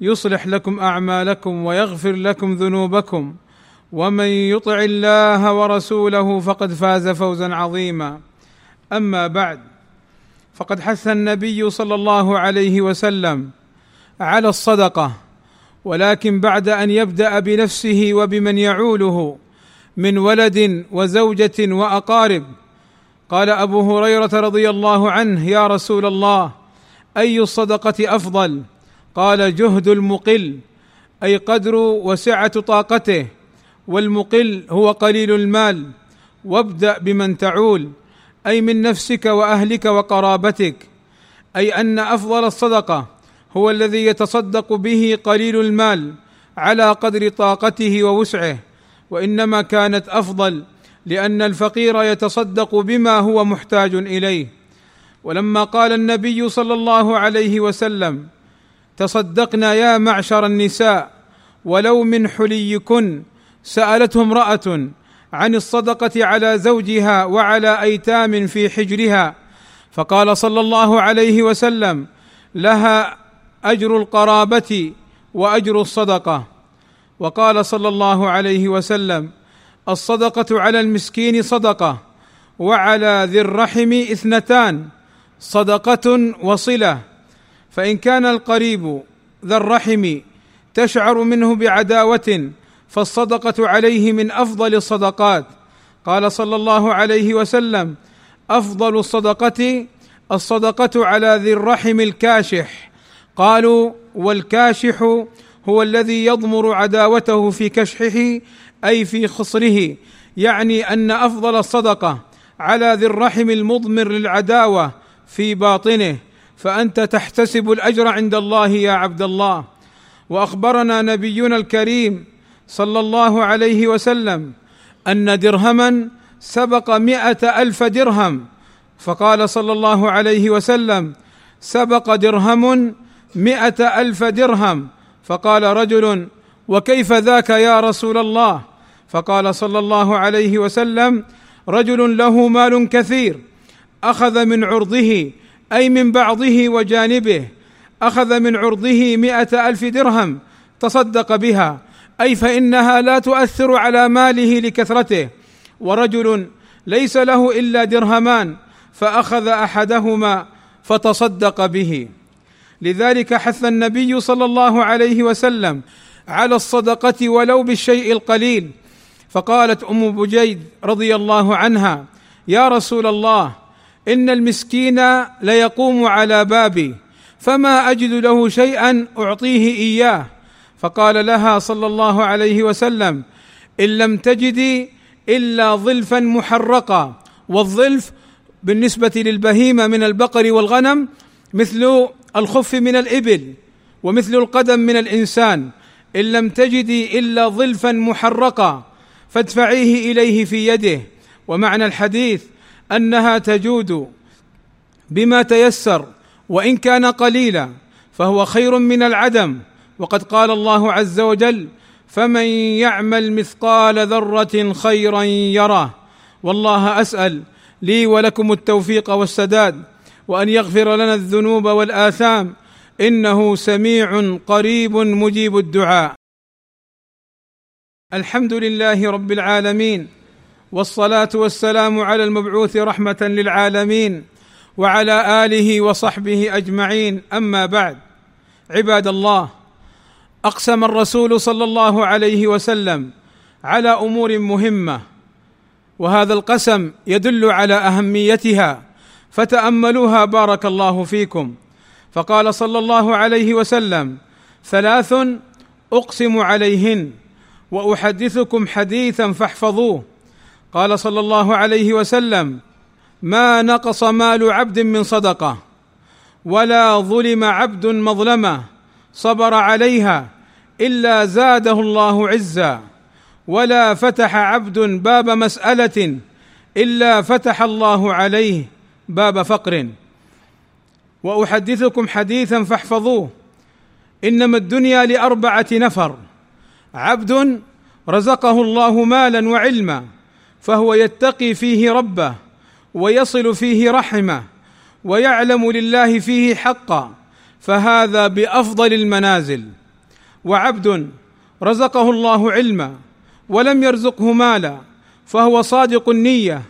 يصلح لكم أعمالكم ويغفر لكم ذنوبكم. ومن يطع الله ورسوله فقد فاز فوزا عظيما. أما بعد فقد حث النبي صلى الله عليه وسلم على الصدقة ولكن بعد أن يبدأ بنفسه وبمن يعوله من ولد وزوجة وأقارب. قال أبو هريرة رضي الله عنه يا رسول الله أي الصدقة أفضل؟ قال جهد المقل أي قدر وسعة طاقته والمقل هو قليل المال. وابدأ بمن تعول أي من نفسك وأهلك وقرابتك. أي أن أفضل الصدقة هو الذي يتصدق به قليل المال على قدر طاقته ووسعه. وإنما كانت أفضل لأن الفقير يتصدق بما هو محتاج إليه. ولما قال النبي صلى الله عليه وسلم تصدقنا يا معشر النساء ولو من حليكن سألته امرأة عن الصدقة على زوجها وعلى أيتام في حجرها فقال صلى الله عليه وسلم لها أجر القرابة وأجر الصدقة. وقال صلى الله عليه وسلم الصدقة على المسكين صدقة وعلى ذي الرحم اثنتان صدقة وصلة. فإن كان القريب ذا الرحم تشعر منه بعداوة فالصدقة عليه من أفضل الصدقات. قال صلى الله عليه وسلم أفضل الصدقة الصدقة على ذي الرحم الكاشح. قالوا والكاشح هو الذي يضمر عداوته في كشحه أي في خصره. يعني أن أفضل الصدقة على ذي الرحم المضمر للعداوة في باطنه. فأنت تحتسب الأجر عند الله يا عبد الله. وأخبرنا نبينا الكريم صلى الله عليه وسلم أن درهما سبق مائه ألف درهم. فقال صلى الله عليه وسلم سبق درهم مائه ألف درهم. فقال رجل وكيف ذاك يا رسول الله؟ فقال صلى الله عليه وسلم رجل له مال كثير أخذ من عرضه أي من بعضه وجانبه أخذ من عرضه مائه ألف درهم تصدق بها. أي فإنها لا تؤثر على ماله لكثرته. ورجل ليس له إلا درهمان فأخذ أحدهما فتصدق به. لذلك حث النبي صلى الله عليه وسلم على الصدقة ولو بالشيء القليل. فقالت أم بجيد رضي الله عنها يا رسول الله إن المسكين ليقوم على بابي فما أجد له شيئا أعطيه إياه. فقال لها صلى الله عليه وسلم إن لم تجدي إلا ظلفا محرقا والظلف بالنسبة للبهيمة من البقر والغنم مثل الخف من الإبل ومثل القدم من الإنسان. إن لم تجدي إلا ظلفا محرقا فادفعيه إليه في يده. ومعنى الحديث أنها تجود بما تيسر وإن كان قليلا فهو خير من العدم. وقد قال الله عز وجل فمن يعمل مثقال ذرة خيرا يره. والله أسأل لي ولكم التوفيق والسداد وأن يغفر لنا الذنوب والآثام. إنه سميع قريب مجيب الدعاء. الحمد لله رب العالمين. والصلاة والسلام على المبعوث رحمة للعالمين وعلى آله وصحبه أجمعين. أما بعد عباد الله أقسم الرسول صلى الله عليه وسلم على أمور مهمة وهذا القسم يدل على أهميتها فتأملوها بارك الله فيكم. فقال صلى الله عليه وسلم ثلاث أقسم عليهن وأحدثكم حديثا فاحفظوه قال صلى الله عليه وسلم ما نقص مال عبد من صدقة ولا ظلم عبد مظلمة صبر عليها إلا زاده الله عزا ولا فتح عبد باب مسألة إلا فتح الله عليه باب فقر. وأحدثكم حديثا فاحفظوه إنما الدنيا لأربعة نفر عبد رزقه الله مالا وعلما فهو يتقي فيه ربه ويصل فيه رحمه ويعلم لله فيه حقا فهذا بأفضل المنازل. وعبد رزقه الله علما ولم يرزقه مالا فهو صادق النية.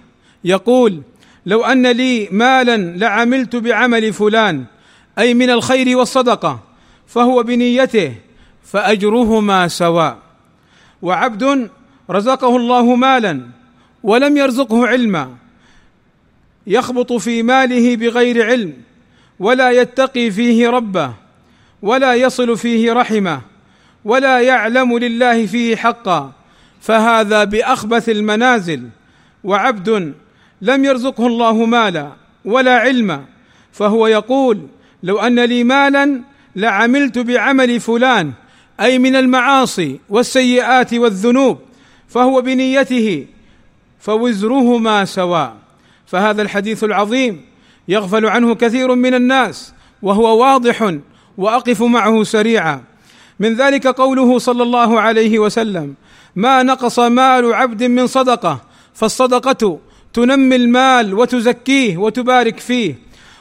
يقول لو أن لي مالا لعملت بعمل فلان أي من الخير والصدقة فهو بنيته فأجرهما سواء. وعبد رزقه الله مالا ولم يرزقه علما. يخبط في ماله بغير علم ولا يتقي فيه ربه ولا يصل فيه رحمه ولا يعلم لله فيه حقا. فهذا بأخبث المنازل. وعبد لم يرزقه الله مالا ولا علما. فهو يقول لو أن لي مالا لعملت بعمل فلان أي من المعاصي والسيئات والذنوب فهو بنيته فوزرهما سواء. فهذا الحديث العظيم يغفل عنه كثير من الناس وهو واضح وأقف معه سريعا. من ذلك قوله صلى الله عليه وسلم ما نقص مال عبد من صدقة فالصدقة تنمي المال وتزكيه وتبارك فيه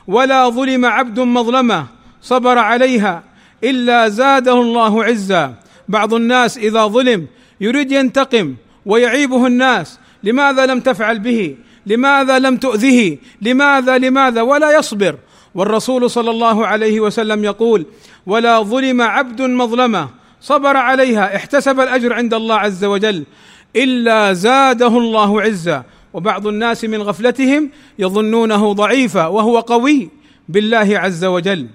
ولا ظلم عبد مظلمة صبر عليها إلا زاده الله عزا. بعض الناس إذا ظلم يريد ينتقم ويعيبه الناس لماذا لم تفعل به؟ لماذا لم تؤذه؟ لماذا؟ لماذا؟ ولا يصبر. والرسول صلى الله عليه وسلم يقول ولا ظلم عبد مظلمة. صبر عليها احتسب الأجر عند الله عز وجل. إلا زاده الله عزا وبعض الناس من غفلتهم يظنونه ضعيفا وهو قوي بالله عز وجل.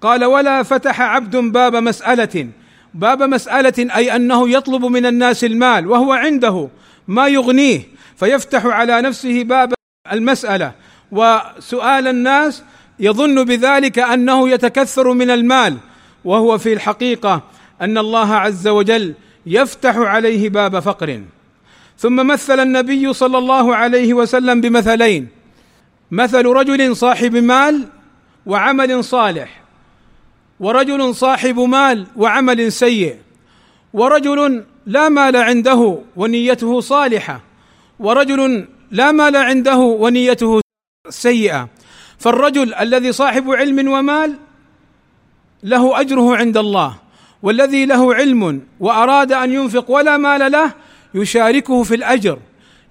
قال ولا فتح عبد باب مسألة. باب مسألة أي أنه يطلب من الناس المال وهو عنده. ما يغنيه فيفتح على نفسه باب المسألة. وسؤال الناس يظن بذلك أنه يتكثر من المال وهو في الحقيقة أن الله عز وجل يفتح عليه باب فقر. ثم مثل النبي صلى الله عليه وسلم بمثلين مثل رجل صاحب مال وعمل صالح ورجل صاحب مال وعمل سيء ورجل لا مال عنده ونيته صالحة ورجل لا مال عنده ونيته سيئة. فالرجل الذي صاحب علم ومال له أجره عند الله والذي له علم وأراد أن ينفق ولا مال له يشاركه في الأجر.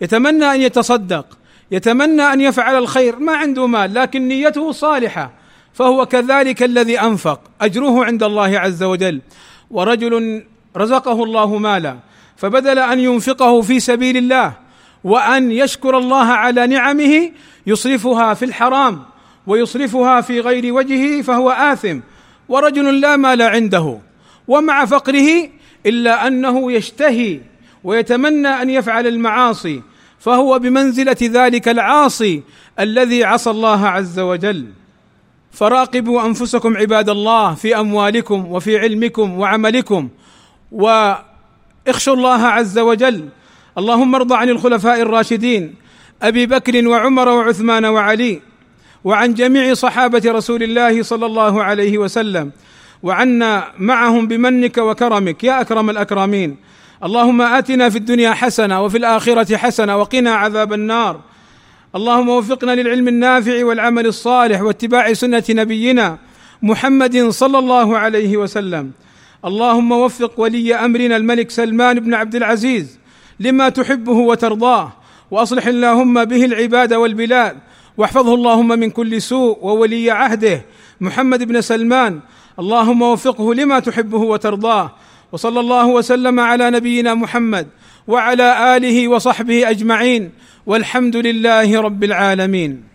يتمنى أن يتصدق يتمنى أن يفعل الخير ما عنده مال لكن نيته صالحة فهو كذلك الذي أنفق أجره عند الله عز وجل. ورجل رزقه الله مالا فبدل أن ينفقه في سبيل الله وأن يشكر الله على نعمه يصرفها في الحرام ويصرفها في غير وجهه فهو آثم ورجل لا مال عنده ومع فقره إلا أنه يشتهي ويتمنى أن يفعل المعاصي فهو بمنزلة ذلك العاصي الذي عصى الله عز وجل. فراقبوا أنفسكم عباد الله في أموالكم وفي علمكم وعملكم واخشوا الله عز وجل. اللهم ارض عن الخلفاء الراشدين أبي بكر وعمر وعثمان وعلي وعن جميع صحابة رسول الله صلى الله عليه وسلم وعنا معهم بمنك وكرمك يا أكرم الأكرمين. اللهم آتنا في الدنيا حسنة وفي الآخرة حسنة وقنا عذاب النار. اللهم وفقنا للعلم النافع والعمل الصالح واتباع سنة نبينا محمد صلى الله عليه وسلم. اللهم وفق ولي أمرنا الملك سلمان بن عبد العزيز لما تحبه وترضاه وأصلح اللهم به العباد والبلاد واحفظه اللهم من كل سوء وولي عهده محمد بن سلمان. اللهم وفقه لما تحبه وترضاه. وصلى الله وسلم على نبينا محمد وعلى آله وصحبه أجمعين. والحمد لله رب العالمين.